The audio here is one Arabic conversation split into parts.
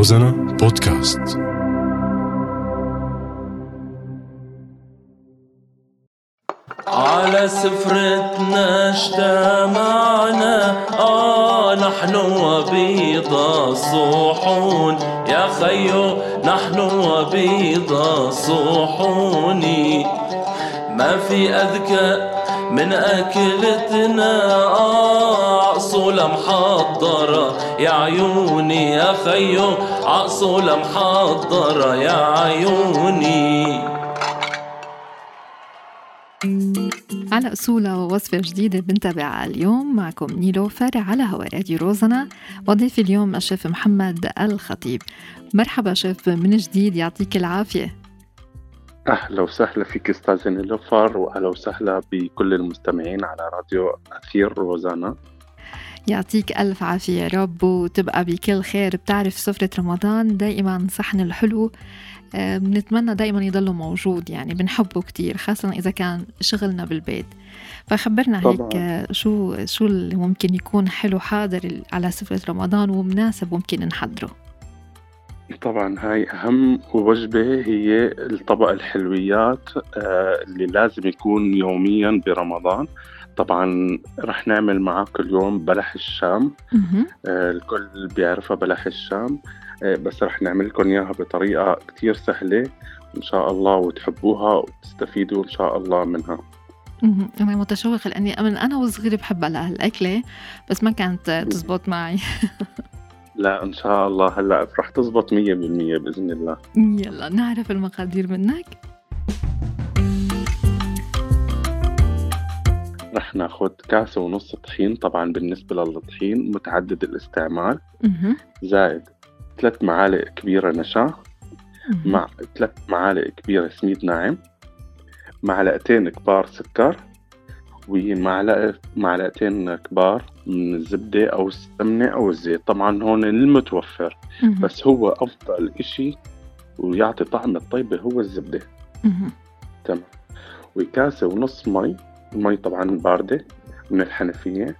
روزانا بودكاست. على سفرتنا اجتمعنا آه نحن وبيض الصحون. يا خيو نحن وبيض الصحون. ما في أذكى من أكلتنا آه عصولة محضرة يا عيوني يا خيو عصولة محضرة يا عيوني. على أصولة ووصفة جديدة بنتابعها اليوم معكم نيلوفر على هوا راديو روزنا. وضيفي اليوم الشيف محمد الخطيب. مرحبا شيف من جديد يعطيك العافية. أهلا وسهلا فيك أستاذ نيلوفر وأهلا وسهلا بكل المستمعين على راديو أثير روزانا يعطيك ألف عافية يا رب وتبقى بكل خير. بتعرف سفرة رمضان دائما صحن الحلو آه، بنتمنى دائما يضله موجود يعني بنحبه كتير خاصة إذا كان شغلنا بالبيت. فخبرنا هيك طبعاً. آه، شو شو اللي ممكن يكون حلو حاضر على سفرة رمضان ومناسب ممكن نحضره. طبعا هاي أهم وجبة هي الطبق الحلويات آه، اللي لازم يكون يوميا برمضان. طبعا رح نعمل معاك اليوم بلح الشام. مهم. آه، الكل بيعرفها بلح الشام. آه، بس رح نعمل لكم إياها بطريقة كتير سهلة. إن شاء الله وتحبوها وتستفيدوا إن شاء الله منها. أنا متشوقة لأني من أنا وصغيرة بحب هالأكلة بس ما كانت تزبط معي. لا إن شاء الله هلأ رح تزبط مية بالمية بإذن الله. يلا نعرف المقادير منك. رح ناخد كاسة ونص طحين طبعا بالنسبة للطحين متعدد الاستعمال. زائد ثلاث معالق كبيرة نشا. مع ثلاث معالق كبيرة سميد ناعم معلقتين كبار سكر ومعلقة معلقتين كبار من الزبدة أو السمنة أو الزيت طبعا هون المتوفر. بس هو أفضل إشي ويعطي طعم الطيبة هو الزبدة. تمام وكاسة ونص مي المي طبعا باردة من الحنفية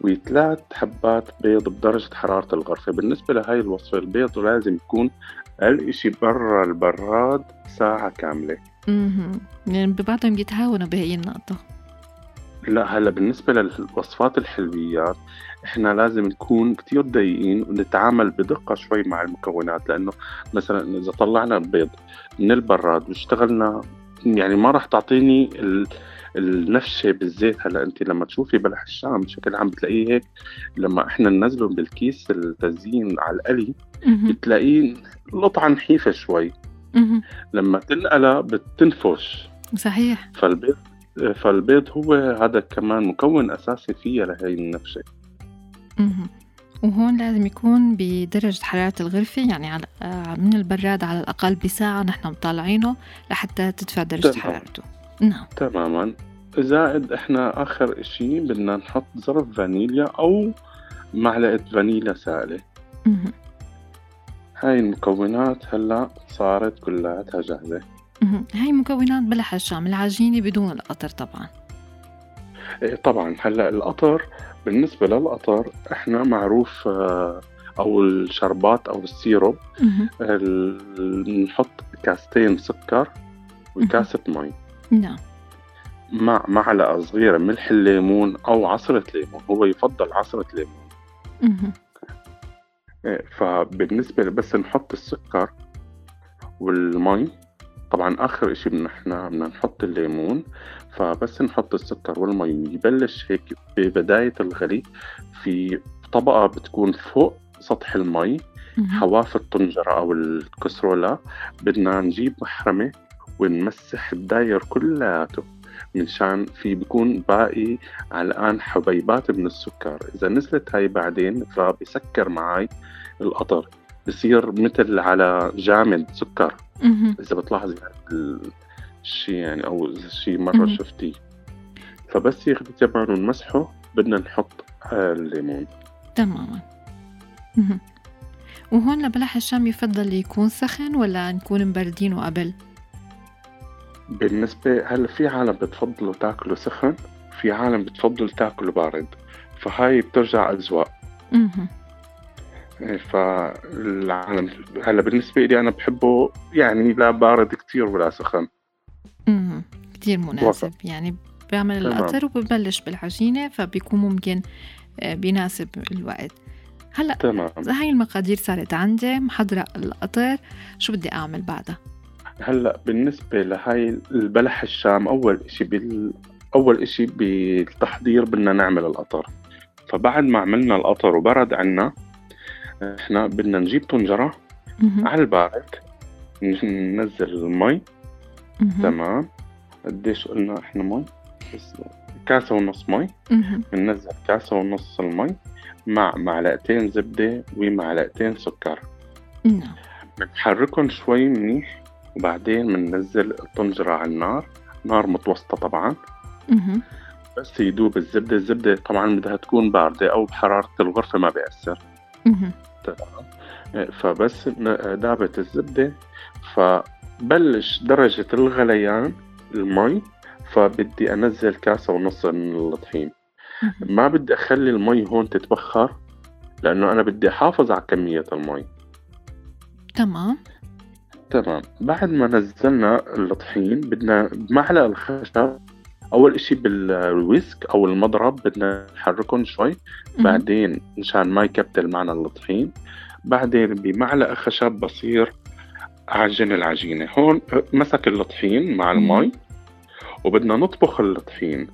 وثلاث حبات بيض بدرجة حرارة الغرفة. بالنسبة لهاي الوصفة البيض لازم يكون أقل إشي برا البراد ساعة كاملة. مهم. يعني ببعضهم بيتهاونوا بهي النقطة. لا هلأ بالنسبة للوصفات الحلويات إحنا لازم نكون كتير دقيقين ونتعامل بدقة شوي مع المكونات. لأنه مثلا إذا طلعنا البيض من البراد واشتغلنا يعني ما راح تعطيني ال... النفشة بالزيت هلا انت لما تشوفي بلح الشام بشكل عام بتلاقيه هيك لما إحنا ننزله بالكيس التزيين على القلي. بتلاقيه القطعة نحيفة شوي. لما تنقلها بتنفش صحيح فالبيض فالبيض هو هذا كمان مكون أساسي فيها لهي النفشة. وهون لازم يكون بدرجة حرارة الغرفة يعني على آه، من البراد على الأقل بساعة نحن مطالعينه لحتى تدفع درجة. حرارته نعم. تماما. زائد إحنا آخر إشي بدنا نحط ظرف فانيليا أو معلقة فانيليا سائلة. مهم. هاي المكونات هلأ صارت كلياتها جاهزة. مهم. هاي مكونات بلح الشام العجينة بدون القطر طبعا. إيه طبعا. هلأ القطر بالنسبة للقطر إحنا معروف آه، أو الشربات أو ال syrup مهم. ال- نحط كاستين سكر وكاسة مي نعم. مع معلقة صغيرة ملح الليمون أو عصرة ليمون هو يفضل عصرة ليمون. مهم. إيه، فبالنسبة بس نحط السكر والمي. طبعا آخر إشي بدنا إحنا بدنا نحط الليمون فبس نحط السكر والمي. ويبلش هيك ببداية الغلي في طبقة بتكون فوق سطح المي. حواف الطنجرة أو الكسرولة. بدنا نجيب محرمة ونمسح الداير كلياته منشان في بيكون باقي علقان حبيبات من السكر إذا نزلت هاي بعدين فبسكر معي القطر بصير مثل على جامد سكر. إذا بتلاحظي الشيء يعني أو شيء مرة مهم. شفتيه فبس ياخد تبعه ونمسحه بدنا نحط الليمون تماما. وهون لبلح الشام يفضل يكون سخن ولا نكون مبردينه قبل؟ بالنسبة هلا في عالم بتفضلوا تاكلوا سخن في عالم بتفضل تاكلوا بارد فهاي بترجع أذواق. إيه، فالعالم هلا بالنسبة لي أنا بحبه يعني لا بارد كتير ولا سخن امم كتير مناسب وسط. يعني بيعمل. القطر وببلش بالعجينة فبيكون ممكن آه، بيناسب الوقت هلا تمام هاي المقادير صارت عندي محضرة القطر شو بدي أعمل بعدها؟ هلأ بالنسبة لهاي البلح الشام أول إشي بال... أول إشي بالتحضير بدنا نعمل القطر فبعد ما عملنا القطر وبرد عنا إحنا بدنا نجيب طنجرة. على البارد ننزل المي. تمام. قديش قلنا إحنا مي؟ كاسة ونص مي. بننزل كاسة ونص المي مع معلقتين زبدة ومعلقتين سكر. نعم. بنحركهم شوي منيح. وبعدين بننزل الطنجرة على النار. نار متوسطة طبعا. بس يدوب الزبدة الزبدة طبعا بدها تكون باردة أو بحرارة الغرفة ما بيأثر. مهم. فبس دابت الزبدة. فبلش درجة الغليان المي. فبدي أنزل كاسة ونص من الطحين. ما بدي أخلي المي هون تتبخر لأنه أنا بدي أحافظ على كمية المي. تمام. تمام بعد ما نزلنا الطحين بدنا بمعلقة الخشب أول إشي بالويسك أو المضرب بدنا نحركهم شوي. بعدين مشان ما يكتل معنا الطحين بعدين بمعلقة خشب بصير أعجن العجينة هون مسك الطحين مع. المي وبدنا نطبخ الطحين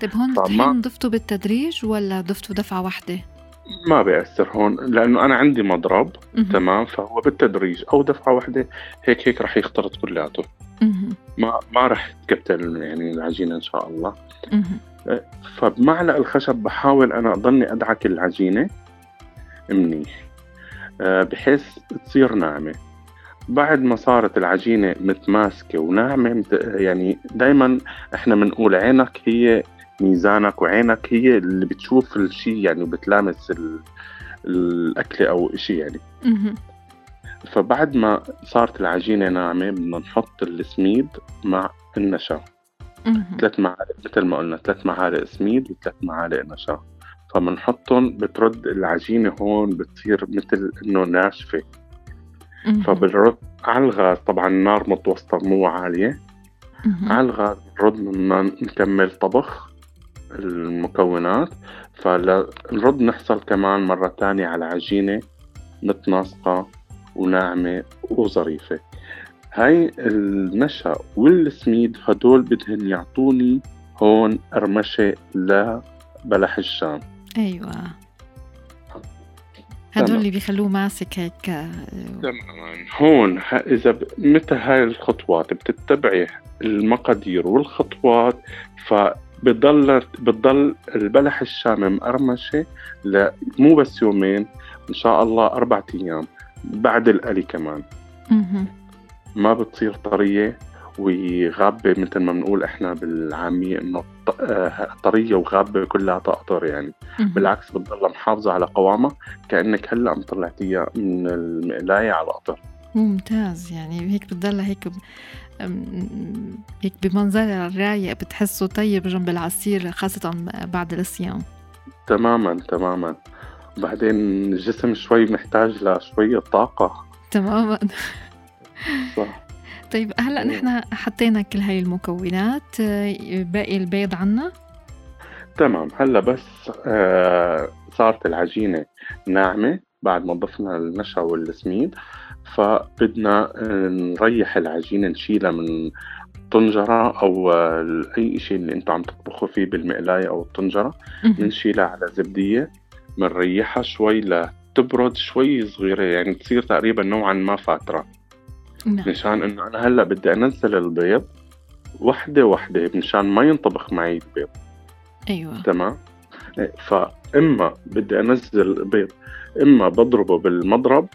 طيب هون. الطحين ضفته بالتدريج ولا ضفته دفعة واحدة؟ ما بيأثر هون لأنه أنا عندي مضرب. تمام فهو بالتدريج أو دفعة واحدة هيك هيك رح يختلط كلياته. ما ما رح تكتل يعني العجينة إن شاء الله مهم. فبمعلق الخشب بحاول أنا أضلني أدعك العجينة منيح آه، بحيث تصير ناعمة بعد ما صارت العجينة متماسكة وناعمة مت- يعني دائما إحنا بنقول عينك هي ميزانك وعينك هي اللي بتشوف الشيء يعني وبتلامس ال- الأكلة أو شيء يعني. فبعد ما صارت العجينة ناعمة بدنا نحط السميد مع النشا. ثلاث معالق مثل ما قلنا ثلاث معالق سميد وثلاث معالق نشا فبنحطهم بترد العجينة هون بتصير مثل إنه ناشفة مهم. فبنرد على الغاز طبعا النار متوسطة مو عالية مهم. على الغاز بنرد بدنا نكمل طبخ المكونات. فلنرد نحصل كمان مرة تانية على عجينة متناسقة وناعمة وظريفة. هاي النشا والسميد هدول بدهن يعطوني هون قرمشة لبلح الشام. أيوه. هدول. اللي بيخلوه ماسك هيك آه، تماما هون إذا ب- متى هاي الخطوات؟ بتتبعي المقادير والخطوات فبضل بتضل البلح الشامي مقرمشة ل- مو بس يومين إن شاء الله أربعة أيام بعد القلي كمان. ما بتصير طرية وغابة مثل ما بنقول إحنا بالعامية إنه آه، طرية وغابة كلها تقطر يعني. بالعكس بتضلها محافظة على قوامها كأنك هلأ مطلعتيها من المقلاية على القطر ممتاز يعني هيك بتضلها هيك هيك بمنظرها الرايق بتحسه طيب جنب العصير خاصة بعد الصيام. تماما تماما. بعدين الجسم شوي محتاج لشوية طاقة تماما. صح. طيب هلأ. نحن حطينا كل هاي المكونات آه، باقي البيض عنا؟ تمام. هلأ بس آه صارت العجينة ناعمة بعد ما ضفنا النشا والسميد. فبدنا نريح العجينة نشيلها من طنجرة أو أي شيء اللي أنتم عم تطبخوا فيه بالمقلاية أو الطنجرة. بنشيلها على زبدية بنريحها شوي لتبرد شوي صغيرة يعني تصير تقريبا نوعا ما فاترة. نعم. مشان إنه أنا هلأ بدي أنزل البيض وحدة وحدة مشان ما ينطبخ معي البيض. أيوه. تمام؟ فإما بدي أنزل البيض إما بضربه بالمضرب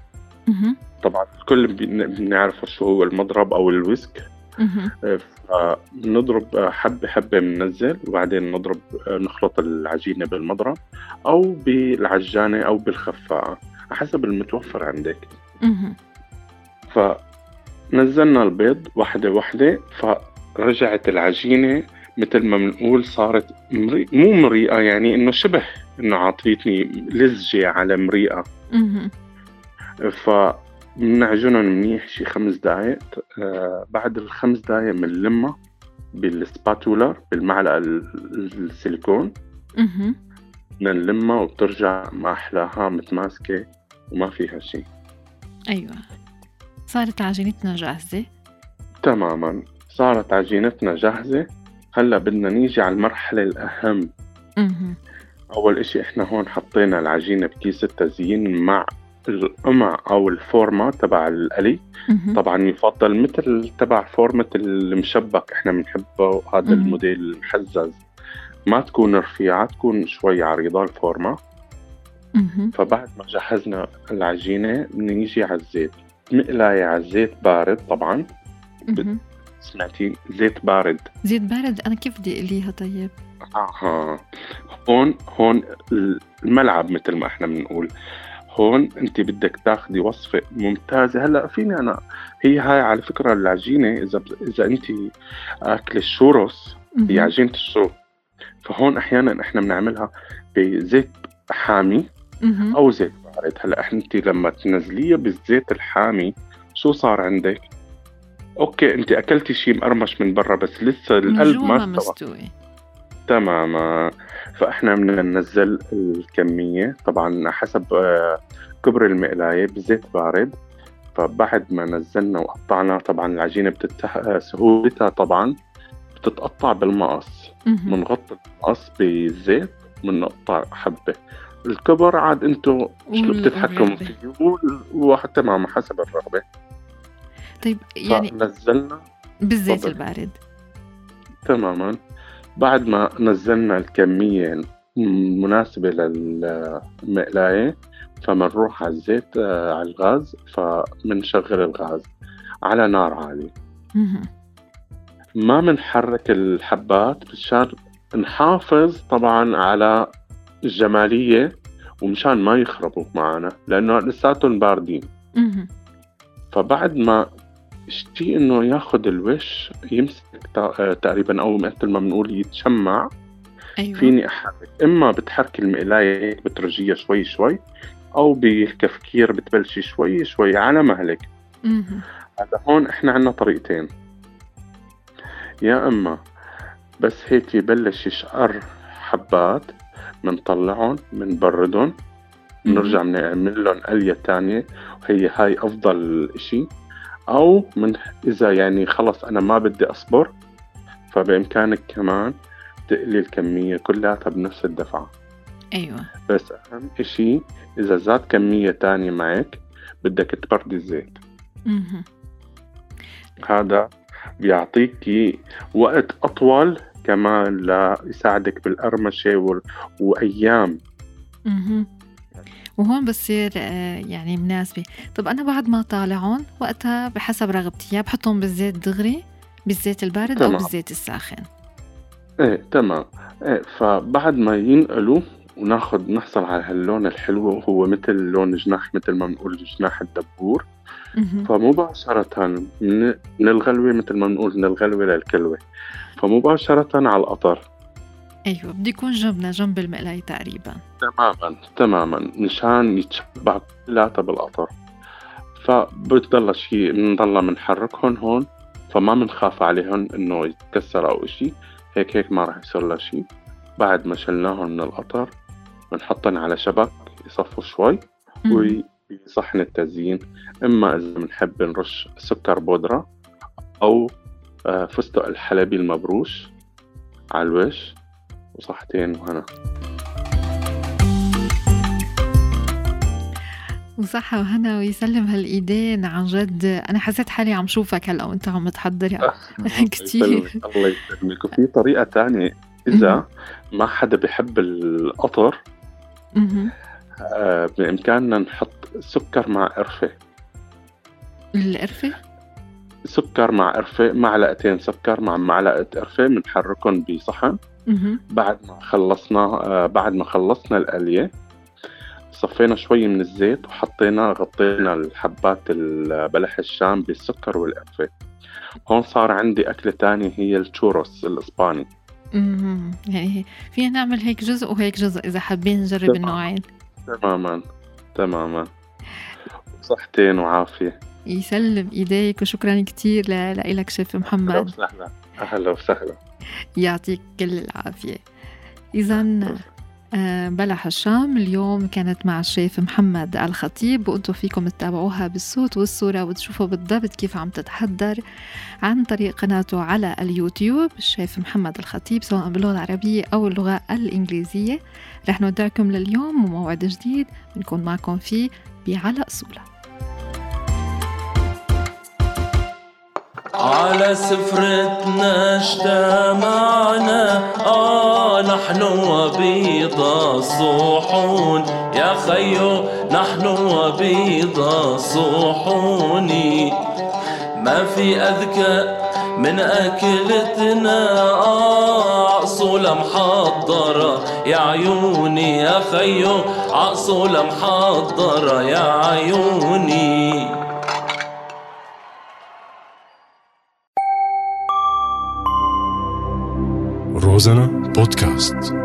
مهم. طبعا الكل بن- بنعرف شو هو المضرب أو الويسك مهم. إيه، فبنضرب حبة حبة بننزل وبعدين نضرب نخلط العجينة بالمضرب أو بالعجانة أو بالخفاقة حسب المتوفر عندك. فنزلنا البيض واحدة واحدة فرجعت العجينة مثل ما بنقول صارت مري... مو مريئة يعني إنه شبه إنه عطيتني لزجة على مريئة مهم. فبنعجنهم منيح شي خمس دقايق. آه بعد الخمس دقايق بنلمها بالسباتولا بالمعلقة ال- السيليكون. نلمها وبترجع ما أحلاها متماسكة وما فيها شيء أيوه. صارت عجينتنا جاهزة؟ تماما. صارت عجينتنا جاهزة. هلأ بدنا نيجي على المرحلة الأهم. مهم. أول إشي إحنا هون حطينا العجينة بكيس التزيين مع القمع أو الفورمة تبع القلي. طبعا يفضل مثل تبع فورمة المشبك. إحنا بنحبه هذا. الموديل المحزز. ما تكون رفيعة تكون شوي عريضة الفورمة. مهم. فبعد ما جهزنا العجينة بنيجي على الزيت. مقلاية على الزيت بارد طبعا. سمعتي؟ زيت بارد. زيت بارد؟ أنا كيف بدي إقليها طيب؟ أها هون هون الملعب مثل ما إحنا بنقول. هون انت بدك تاخذي وصفة ممتازة. هلأ فيني أنا؟ هي هاي على فكرة العجينة إذا إذا انت اكل الشوروس هي. عجينة الشو. فهون أحيانا إحنا بنعملها بزيت حامي. أو زيت بارد. هلأ إحنا انت لما تنزليها بالزيت الحامي شو صار عندك؟ أوكي انت أكلتي شيء مقرمش من برا بس لسه القلب ما استوى. تماما. فاحنا بدنا ننزل الكمية. طبعا حسب آه، كبر المقلاية بزيت بارد. فبعد ما نزلنا وقطعنا طبعا العجينة بتتح... آه، سهولتها طبعا بتتقطع بالمقص. بنغطي المقص بالزيت بنقطع حبة. الكبر عاد انتو شو بتتحكموا. فيه؟ وحتى تماما حسب الرغبة. طيب يعني فنزلنا. بالزيت. البارد. تماما. بعد ما نزلنا الكمية المناسبة للمقلاية فمنروح على الزيت آه، على الغاز فمنشغل الغاز على نار عالية. ما منحرك الحبات مشان نحافظ طبعا على الجمالية ومشان ما يخربوا معنا لأنه لساتهم باردين. فبعد ما اشتي انه ياخد الوش يمسك تا- آه، تقريبا أو مثل ما بنقول يتشمع. أيوه. فيني أحرك. إما بتحركي المقلاية هيك بترجيها شوي شوي أو بالكفكير بتبلشي شوي شوي على مهلك. مهم. هذا هون إحنا عنا طريقتين. يا إما بس هيك يبلش يشقر حبات بنطلعهم بنبردهم بنرجع بنعمل لهم قلية تانية وهي هاي أفضل إشي. أو من إذا يعني خلص أنا ما بدي أصبر فبإمكانك كمان تقلي الكمية كلها بنفس الدفعة أيوه بس أهم إشي إذا زاد كمية تانية معك بدك تبردي الزيت مهم. هذا بيعطيكي وقت أطول كمان ليساعدك بالقرمشة وال- وأيام مهم. وهون بصير آه، يعني مناسبة. طب أنا بعد ما طالعون وقتها بحسب رغبتي يا بحطهم بالزيت دغري بالزيت البارد أو تمام. بالزيت الساخن. إيه تمام. إيه فبعد ما ينقلوا وناخد نحصل على هاللون الحلو هو مثل لون جناح مثل ما بنقول جناح الدبور. فمباشرة من من الغلوة مثل ما بنقول من الغلوة للكلوة. فمباشرة على القطر أيوة بدي يكون جنبنا جنب المقلاية تقريبا. تماما تماما. مشان يتشبع كلياتها بالقطر فبتضل شيء بنضل بنحركهم هون فما بنخاف عليهم إنه يتكسر أو إشي. هيك هيك ما راح يصير لها شيء بعد ما شلناهم من القطر بنحطهم على شبك يصفوا شوي مهم. وبصحن التزيين. إما إذا بنحب نرش سكر بودرة أو آه، فستق الحلبي المبروش على الوش. وصحتين وهنا. وصحة وهنا ويسلم هالإيدين. عن جد أنا حسيت حالي عم شوفك هلا وأنت عم تحضري كتير. الله يسلمك. الله يسلمك. وفي طريقة تانية. إذا ما حدا بيحب القطر. آه، بإمكاننا نحط سكر مع قرفة. القرفة؟ سكر مع قرفة معلقتين سكر مع معلقة قرفة بنحركهم بصحن. بعد ما خلصنا آه، بعد ما خلصنا القلية صفينا شوي من الزيت وحطينا غطينا الحبات البلح الشام بالسكر والقرفة. هون صار عندي أكلة تانية هي التشوروس الإسباني. امم يعني فينا نعمل هيك جزء وهيك جزء إذا حابين نجرب النوعين. تماما. تماما. صحتين وعافية. يسلم إيديك وشكرا كثير لك شيف محمد. أهلا وسهلا. أهلا وسهلا. يعطيك كل العافية. اذا آه، بلا هشام اليوم كانت مع الشيف محمد الخطيب وأنتم فيكم تتابعوها بالصوت والصورة وتشوفوا بالضبط كيف عم تتحضر عن طريق قناته على اليوتيوب. الشيف محمد الخطيب سواء باللغة العربية أو اللغة الإنجليزية. رح نودعكم لليوم وموعد جديد. بنكون معكم فيه بعلى أصوله على سفرتنا اجتمعنا آه نحن وبيض الصحون يا خيو نحن وبيض الصحون ما في أذكى من أكلتنا آه عصولة محضرة يا عيوني. يا خيو عصولة محضرة يا عيوني. روزانا بودكاست